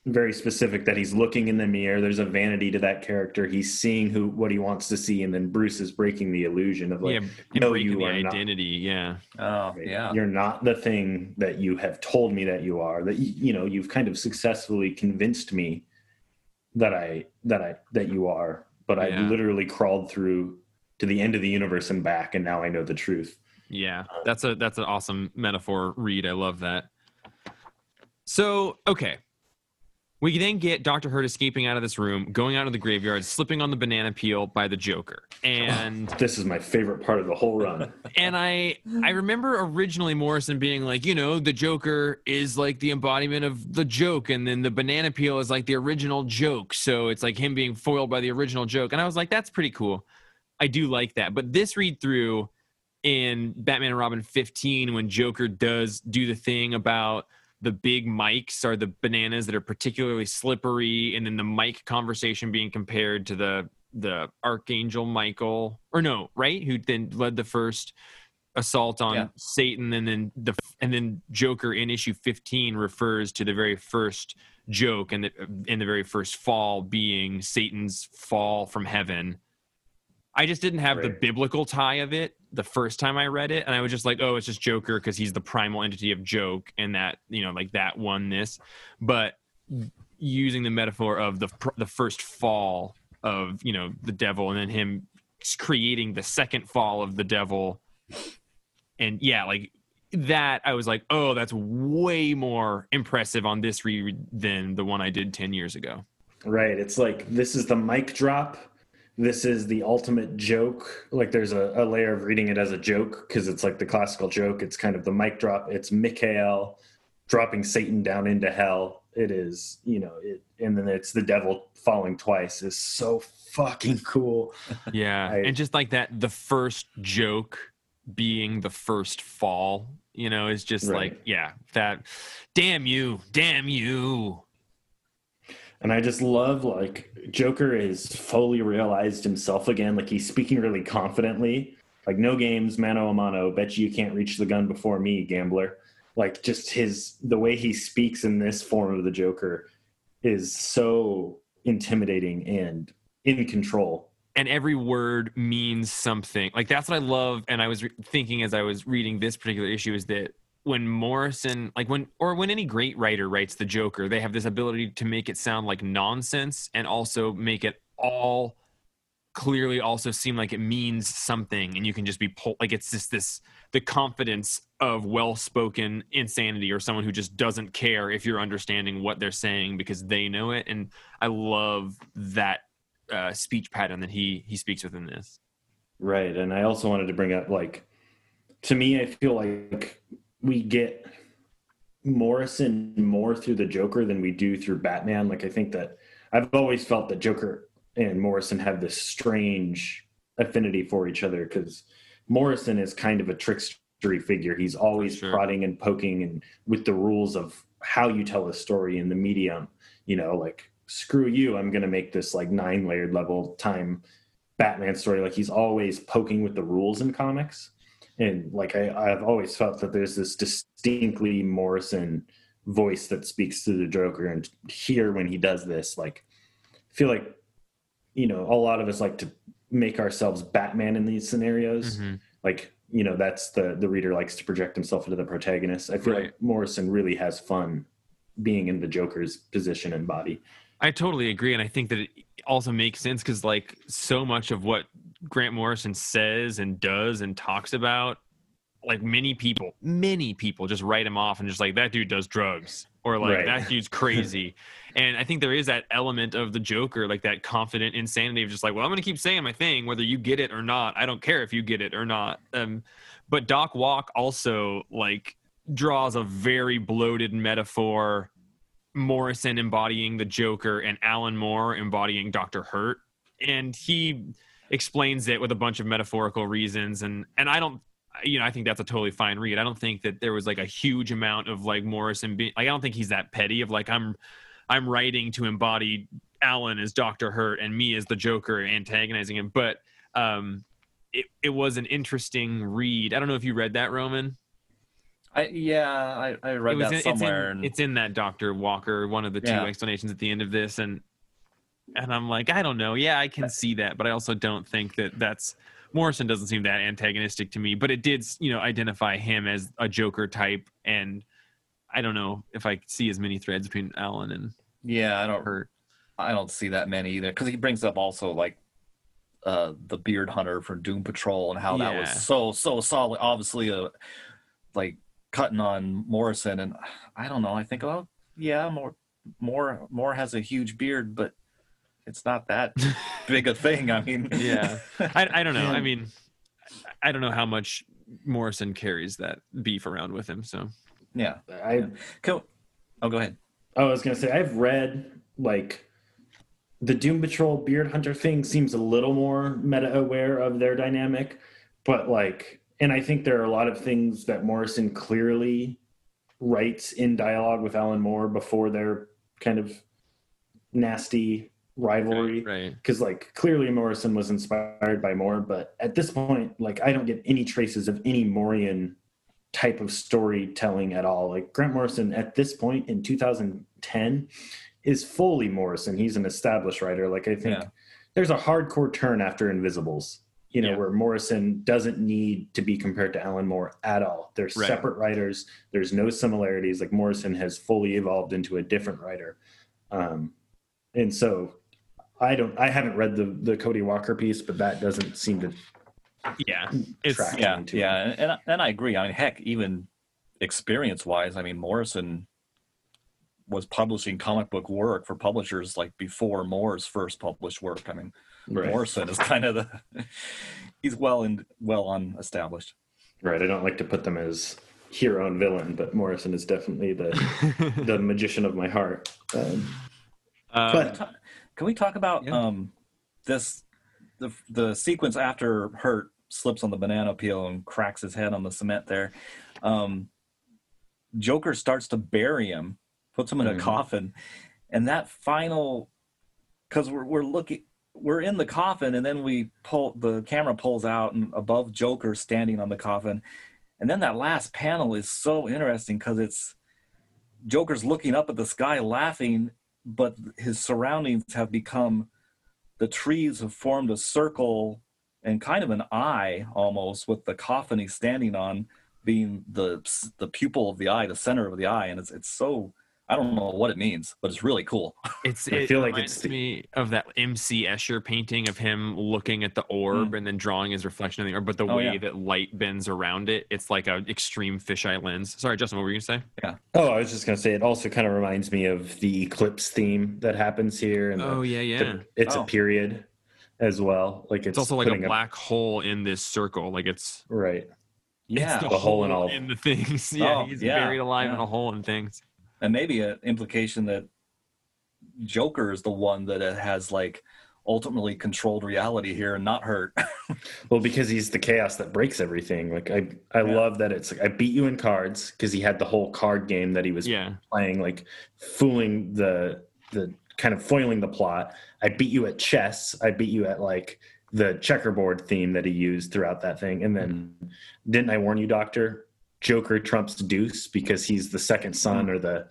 Very specific that he's looking in the mirror. There's a vanity to that character. He's seeing who what he wants to see, and then Bruce is breaking the illusion of like, yeah, no, breaking you the are not. identity. Yeah, Oh, yeah. You're not the thing that you have told me that you are. That you, you know, you've kind of successfully convinced me that I that I that you are. But I literally crawled through to the end of the universe and back, and now I know the truth. yeah. Um, that's a that's an awesome metaphor. Read. I love that. So okay, we then get Doctor Hurt escaping out of this room, going out of the graveyard, slipping on the banana peel by the Joker, and This is my favorite part of the whole run. and I I remember originally Morrison being like, you know, the Joker is like the embodiment of the joke, and then the banana peel is like the original joke. So it's like him being foiled by the original joke. And I was like, that's pretty cool. I do like that. But this read through in Batman and Robin 15, when Joker does do the thing about the big mics are the bananas that are particularly slippery, and then the mic conversation being compared to the the Archangel Michael, or no, right? Who then led the first assault on Yeah. Satan, and then the and then Joker in issue 15 refers to the very first joke and the in the very first fall being Satan's fall from heaven. I just didn't have the biblical tie of it the first time I read it, and I was just like, "Oh, it's just Joker because he's the primal entity of joke, and that you know, like that won this." But using the metaphor of the pr- the first fall of you know the devil, and then him creating the second fall of the devil, and yeah, like that, I was like, "Oh, that's way more impressive on this read than the one I did ten years ago." Right. It's like this is the mic drop. This is the ultimate joke. Like there's a, a layer of reading it as a joke because it's like the classical joke. It's kind of the mic drop. It's Mikhail dropping Satan down into hell. It is, you know, it, and then it's the devil falling twice. Is so fucking cool. Yeah, I- and just like that, the first joke being the first fall, you know, is just Right. like, yeah, that. Damn you, damn you. And I just love like Joker is fully realized himself again. Like he's speaking really confidently. Like no games, mano a mano. Bet you you can't reach the gun before me, gambler. Like just his the way he speaks in this form of the Joker is so intimidating and in control. and every word means something. Like that's what I love. And I was re- thinking as I was reading this particular issue is that when Morrison, like when, or when any great writer writes the Joker, they have this ability to make it sound like nonsense and also make it all clearly also seem like it means something. And you can just be pulled, like it's just this, the confidence of well spoken insanity or someone who just doesn't care if you're understanding what they're saying because they know it. And I love that uh, speech pattern that he he speaks within this. Right. And I also wanted to bring up like to me, I feel like we get Morrison more through the Joker than we do through Batman. Like I think that I've always felt that Joker and Morrison have this strange affinity for each other because Morrison is kind of a trickstery figure. He's always sure. prodding and poking and with the rules of how you tell a story in the medium, you know, like screw you, I'm gonna make this like nine layered level time Batman story. Like he's always poking with the rules in comics. And like I, I've always felt that there's this distinctly Morrison voice that speaks to the Joker. And here when he does this, like I feel like, you know, a lot of us like to make ourselves Batman in these scenarios. Mhm. Like, you know, that's the the reader likes to project himself into the protagonist. I feel Right. like Morrison really has fun being in the Joker's position and body. I totally agree, and I think that it also makes sense because like so much of what Grant Morrison says and does and talks about, like many people, many people just write him off and just like that dude does drugs or like Right. that dude's crazy. and I think there is that element of the Joker, like that confident insanity of just like, well, I'm gonna keep saying my thing, whether you get it or not. I don't care if you get it or not. Um, but Doc Walk also like draws a very bloated metaphor Morrison embodying the Joker and Alan Moore embodying Dr. Hurt. And he explains it with a bunch of metaphorical reasons. And and I don't you know, I think that's a totally fine read. I don't think that there was like a huge amount of like Morrison being like I don't think he's that petty of like I'm I'm writing to embody Alan as Dr. Hurt and me as the Joker antagonizing him. But um it, it was an interesting read. I don't know if you read that, Roman. I yeah, I, I read that in, somewhere. it's, in, and, it's in that Doctor Walker, one of the two Yeah. explanations at the end of this, and and I'm like, I don't know. Yeah, I can see that, but I also don't think that that's Morrison doesn't seem that antagonistic to me. But it did, you know, identify him as a Joker type, and I don't know if I see as many threads between Alan and yeah, I don't Hurt. I don't see that many either because he brings up also like uh the Beard Hunter from Doom Patrol and how that was so so solid. Obviously, uh, like cutting on Morrison, and I don't know. I think, oh yeah, more more more has a huge beard, but it's not that big a thing. I mean, Yeah. I, I don't know. I mean, I don't know how much Morrison carries that beef around with him. So yeah. I Cool. Oh, go ahead. Oh I was gonna say I've read like the Doom Patrol Beard Hunter thing seems a little more meta aware of their dynamic, but like, and I think there are a lot of things that Morrison clearly writes in dialogue with Alan Moore before their kind of nasty rivalry. right. Because like clearly Morrison was inspired by Moore, but at this point, like I don't get any traces of any Moorian type of storytelling at all. Like Grant Morrison at this point in 2010 is fully Morrison. He's an established writer. Like I think Yeah. there's a hardcore turn after Invisibles, you know, Yeah. where Morrison doesn't need to be compared to Alan Moore at all. They're Right. separate writers. There's no similarities. Like Morrison has fully evolved into a different writer. Um, and so I don't I haven't read the the Cody Walker piece, but that doesn't seem to Yeah. It's Yeah, yeah, and, and and I agree. I mean, heck, even experience wise, I mean, Morrison was publishing comic book work for publishers like before Moore's first published work. I mean, right. Morrison is kind of the he's well and well on established. Right. I don't like to put them as hero and villain, but Morrison is definitely the the magician of my heart. Um, Um, but Can we talk about Yeah. um this the the sequence after Hurt slips on the banana peel and cracks his head on the cement there? Um Joker starts to bury him, puts him in a Mhm. coffin, and that final because we're we're looking we're in the coffin and then we pull the camera pulls out and above Joker standing on the coffin. And then that last panel is so interesting because it's Joker's looking up at the sky laughing, but his surroundings have become the trees have formed a circle and kind of an eye almost with the coffin he's standing on being the the pupil of the eye, the center of the eye, and it's it's so I don't know what it means, but it's really cool. It's, I it feel like reminds it's me of that MC Escher painting of him looking at the orb hmm. and then drawing his reflection in the orb, but the. Oh, way yeah. that light bends around it, it's like an extreme fisheye lens. Sorry, Justin, what were you gonna say? Yeah. Oh, I was just gonna say it also kind of reminds me of the eclipse theme that happens here, and the- Oh yeah, yeah. the- it's Oh. a period as well. Like it's, it's also like a putting black hole in this circle. Like it's right. Yeah, it's the hole in all- in the things. Yeah, Oh, he's yeah, buried alive in a hole in things. And maybe an implication that Joker is the one that has like ultimately controlled reality here and not hurt. Well, because he's the chaos that breaks everything. Like I, I Yeah. love that it's like I beat you in cards because he had the whole card game that he was Yeah, playing, like fooling the the kind of foiling the plot. I beat you at chess. I beat you at like the checkerboard theme that he used throughout that thing. And then mm-hmm. didn't I warn you, Doctor? Joker trumps Deuce because he's the second son or the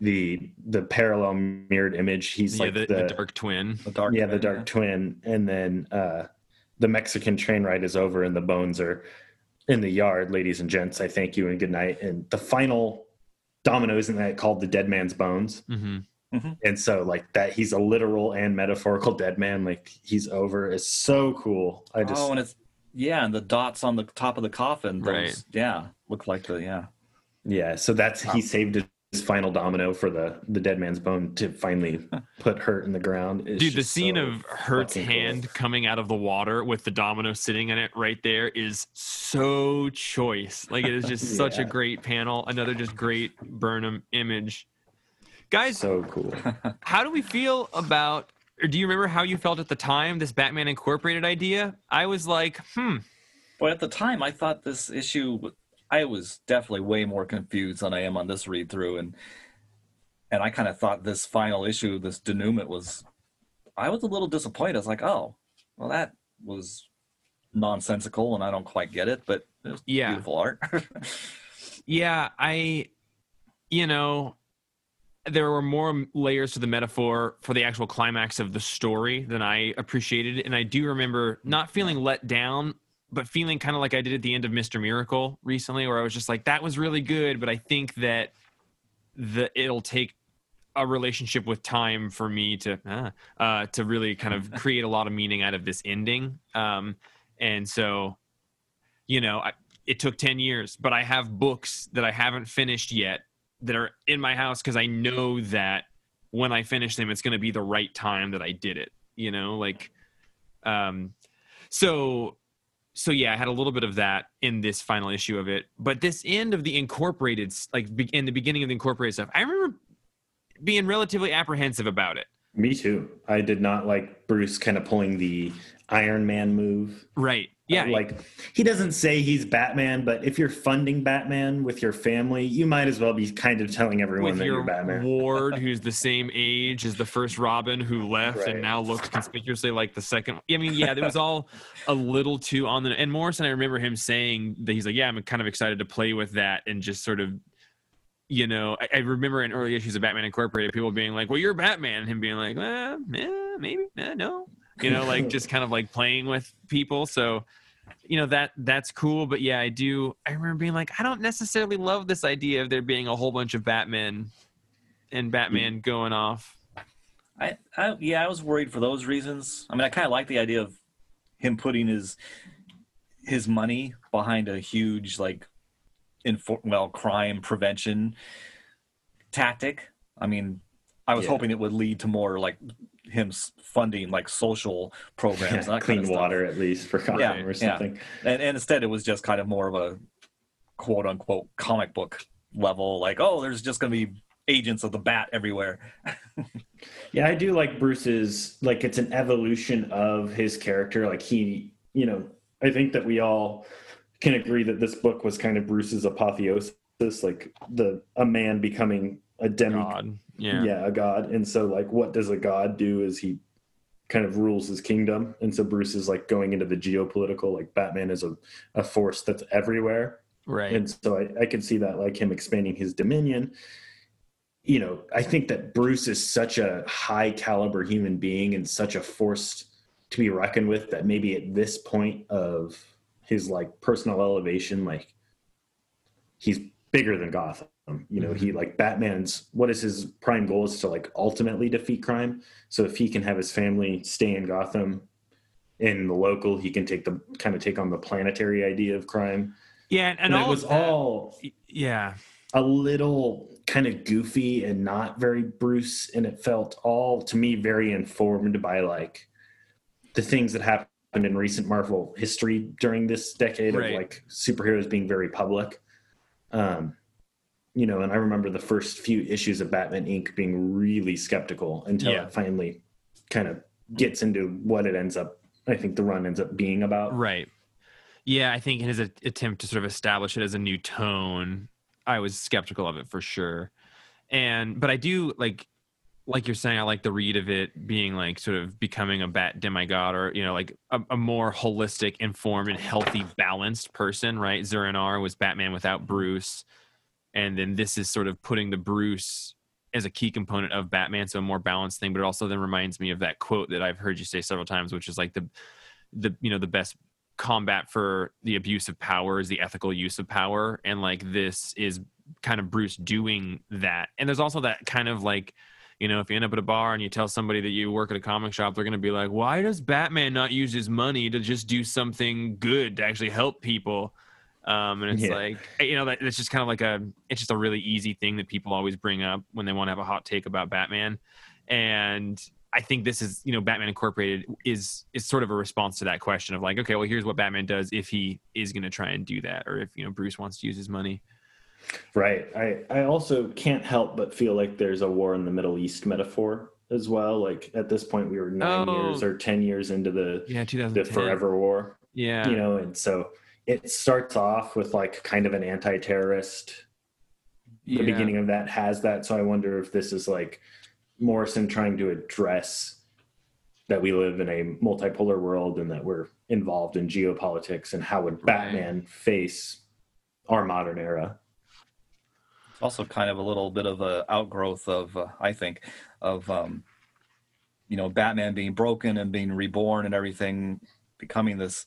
the the parallel mirrored image. He's yeah. like the, the, the dark twin. the dark, yeah, the Knight, dark twin, and then uh, the Mexican train ride is over, and the bones are in the yard. Ladies and gents, I thank you and good night. And the final domino isn't that called the dead man's bones? hmm And so, like that, he's a literal and metaphorical dead man. Like he's over is so cool. I just oh, and it's yeah, and the dots on the top of the coffin. Those, Right. Yeah, look like the yeah. yeah. So that's he saved his final domino for the the dead man's bone to finally put Hurt in the ground. It's Dude, the scene so of Hurt's fucking cool. hand coming out of the water with the domino sitting in it right there is so choice. Like it is just such a great panel. Another just great Burnham image. Guys, so cool. how do we feel about or do you remember how you felt at the time this Batman Incorporated idea? I was like, hmm, But at the time, I thought this issue. I was definitely way more confused than I am on this read through, and and I kind of thought this final issue, this denouement, was. I was a little disappointed. I was like, oh, well, that was nonsensical, and I don't quite get it, but it was Yeah. beautiful art. Yeah, I, you know, there were more layers to the metaphor for the actual climax of the story than I appreciated. And I do remember not feeling let down, but feeling kind of like I did at the end of Mr. Miracle recently, where I was just like, that was really good. But I think that the it'll take a relationship with time for me to uh, uh, to really kind of create a lot of meaning out of this ending. Um, and so, you know, I, it took 10 years, but I have books that I haven't finished yet that are in my house because I know that when I finish them, it's going to be the right time that I did it. You know, like, um, so, so yeah, I had a little bit of that in this final issue of it, but this end of the incorporated, like in the beginning of the incorporated stuff, I remember being relatively apprehensive about it. Me too. I did not like Bruce kind of pulling the Iron Man move. Right. Yeah. Uh, like he doesn't say he's Batman, but if you're funding Batman with your family, you might as well be kind of telling everyone with that your you're Batman. ward, who's the same age as the first Robin who left Right. and now looks conspicuously like the second. I mean, yeah, there was all a little too on the. And Morrison, I remember him saying that he's like, yeah, I'm kind of excited to play with that and just sort of. You know, I, I remember in early issues of Batman Incorporated, people being like, "Well, you're Batman," and him being like, eh, eh, "Maybe, eh, no," you know, like just kind of like playing with people. So, you know that that's cool but yeah i do i remember being like i don't necessarily love this idea of there being a whole bunch of batman and batman mm-hmm. going off I, I yeah, I was worried for those reasons. I mean, I kind of like the idea of him putting his his money behind a huge like infor- well crime prevention tactic. I mean, I was Yeah. hoping it would lead to more like him funding like social programs, Yeah, clean kind of water at least for Gotham Yeah, or yeah. and, and instead it was just kind of more of a quote unquote comic book level, like oh, there's just going to be agents of the bat everywhere. Yeah, I do like Bruce's like it's an evolution of his character. Like he, you know, I think that we all can agree that this book was kind of Bruce's apotheosis, like the a man becoming a demi god yeah yeah. a god. And so like what does a god do is he kind of rules his kingdom. And so Bruce is like going into the geopolitical, like Batman is a, a force that's everywhere. right And so I, I can see that like him expanding his dominion. You know, I think that Bruce is such a high caliber human being and such a force to be reckoned with that maybe at this point of his like personal elevation, like he's bigger than Gotham. You know, he like Batman's what is his prime goal is to like ultimately defeat crime. So if he can have his family stay in Gotham in the local, he can take the kind of take on the planetary idea of crime yeah and, and, all it was that- all yeah a little kind of goofy and not very Bruce, and it felt all to me very informed by like the things that happened in recent Marvel history during this decade Right. of like superheroes being very public. Um, you know, and I remember the first few issues of Batman Inc. being really skeptical until Yeah. it finally kind of gets into what it ends up. I think the run ends up being about. right yeah i think in his a- attempt to sort of establish it as a new tone i was skeptical of it for sure and but i do like like you're saying i like the read of it being like sort of becoming a bat demigod or you know like a, a more holistic informed and healthy balanced person right Zur-En-Arrh was batman without bruce and then this is sort of putting the bruce as a key component of batman so a more balanced thing but it also then reminds me of that quote that i've heard you say several times which is like the the you know the best combat for the abuse of power is the ethical use of power and like this is kind of bruce doing that. And there's also that kind of like you know if you end up at a bar and you tell somebody that you work at a comic shop they're going to be like why does batman not use his money to just do something good to actually help people um, and it's Yeah. like you know that it's just kind of like a it's just a really easy thing that people always bring up when they want to have a hot take about batman and I think this is, you know, Batman Incorporated is is sort of a response to that question of like, okay, well, here's what Batman does if he is going to try and do that, or if you know Bruce wants to use his money. Right. I, I also can't help but feel like there's a war in the Middle East metaphor as well. Like at this point, we were nine Oh. years or 10 years into the, Yeah, the forever war, Yeah, you know, and so it starts off with like kind of an anti terrorist. The beginning of that has that. So I wonder if this is like Morrison trying to address that we live in a multipolar world and that we're involved in geopolitics and how would Batman face our modern era? It's also kind of a little bit of a outgrowth of, uh, I think, of um, you know Batman being broken and being reborn and everything, becoming this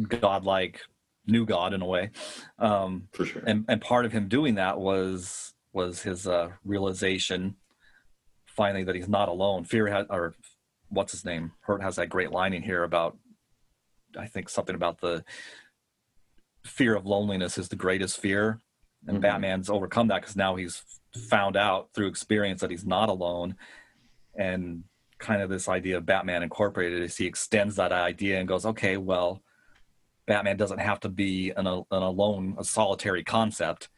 godlike new god in a way. Um, For sure. and and part of him doing that was was his uh, realization finally that he's not alone. Fear had or what's his name? Hurt has that great line in here about I think something about the fear of loneliness is the greatest fear, and Mhm. Batman's overcome that because now he's found out through experience that he's not alone, and kind of this idea of Batman Incorporated is he extends that idea and goes, okay, well, Batman doesn't have to be an, an alone, a solitary concept.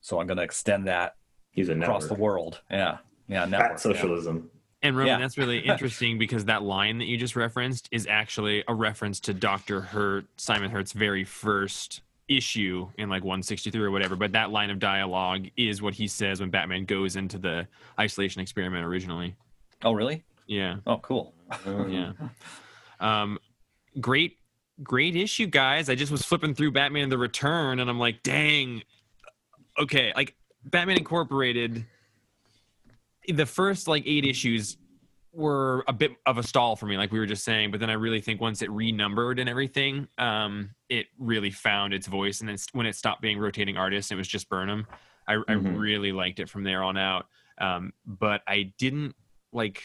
So I'm going to extend that He's a across network. the world. Yeah. Yeah. Network. Bat socialism. And Roman, Yeah. that's really interesting because that line that you just referenced is actually a reference to Dr. Hurt, Simon Hurt's very first issue in like 163 or whatever. But that line of dialogue is what he says when Batman goes into the isolation experiment originally. Oh, really? Yeah. Oh, cool. Yeah. Um, great, great issue, guys. I just was flipping through Batman: The Return, and I'm like, dang. Okay, like Batman Incorporated. The first like eight issues were a bit of a stall for me, like we were just saying. But then I really think once it renumbered and everything, um, it really found its voice. And then when it stopped being rotating artists, it was just Burnham. I, I Mhm. really liked it from there on out. Um, but I didn't like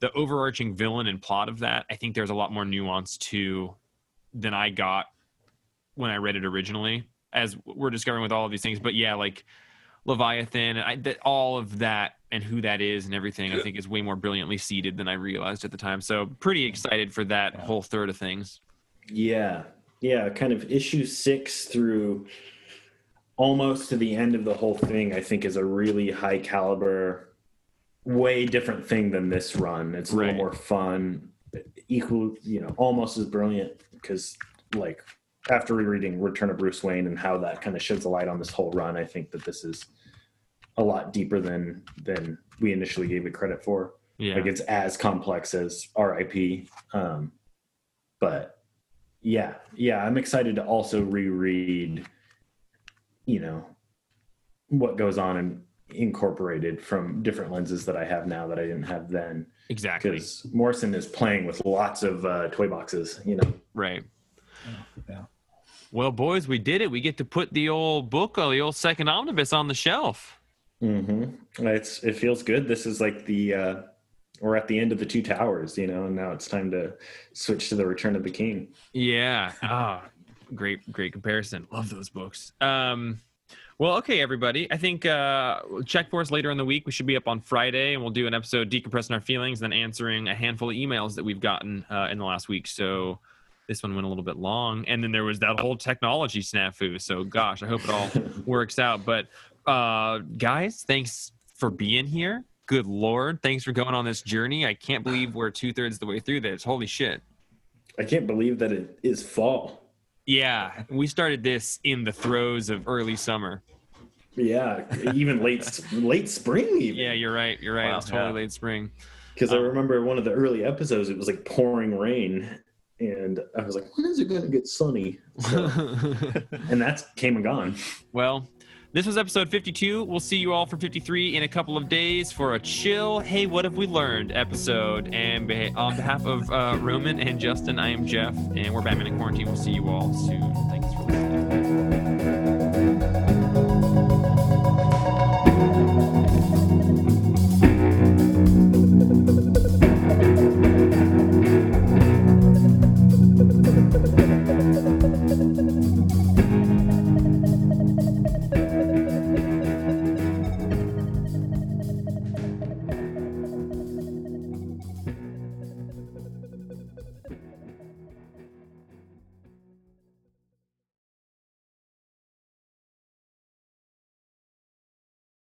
the overarching villain and plot of that. I think there's a lot more nuance to than I got when I read it originally. As we're discovering with all of these things, but yeah, like Leviathan, I, that all of that and who that is and everything, I think is way more brilliantly seeded than I realized at the time. So pretty excited for that whole third of things. Yeah. Yeah. Kind of issue six through almost to the end of the whole thing, I think is a really high caliber, way different thing than this run. It's a Right. little more fun, equal, you know, almost as brilliant because, like, after rereading Return of Bruce Wayne and how that kind of sheds a light on this whole run, I think that this is a lot deeper than than we initially gave it credit for. Yeah. Like it's as complex as RIP. Um, but yeah, yeah, I'm excited to also reread, you know, what goes on and incorporated from different lenses that I have now that I didn't have then. Exactly. Because Morrison is playing with lots of uh, toy boxes, you know. Right. Yeah. Well, boys, we did it. We get to put the old book, or the old second omnibus, on the shelf. Mm-hmm. It's it feels good. This is like the uh, we're at the end of the two towers, you know, and now it's time to switch to the Return of the King. Yeah. Ah, great, great comparison. Love those books. Um, well, okay, everybody. I think uh, check for us later in the week. We should be up on Friday, and we'll do an episode decompressing our feelings, then answering a handful of emails that we've gotten uh, in the last week. So this one went a little bit long, and then there was that whole technology snafu. So gosh, I hope it all works out. But uh, guys, thanks for being here. Good lord, thanks for going on this journey. I can't believe we're two thirds the way through this. Holy shit. I can't believe that it is fall. Yeah, we started this in the throes of early summer. Yeah, even late late spring. Even. Yeah, you're right. You're right. Wow, it's totally yeah. late spring. because I um, remember one of the early episodes. It was like pouring rain, and I was like, "When is it going to get sunny?" So, and that's came and gone. well, this was episode 52. We'll see you all for 53 in a couple of days for a chill, hey, what have we learned episode. And on behalf of uh, Roman and Justin, I am Jeff, and we're Batman in Quarantine. We'll see you all soon. Thanks for listening.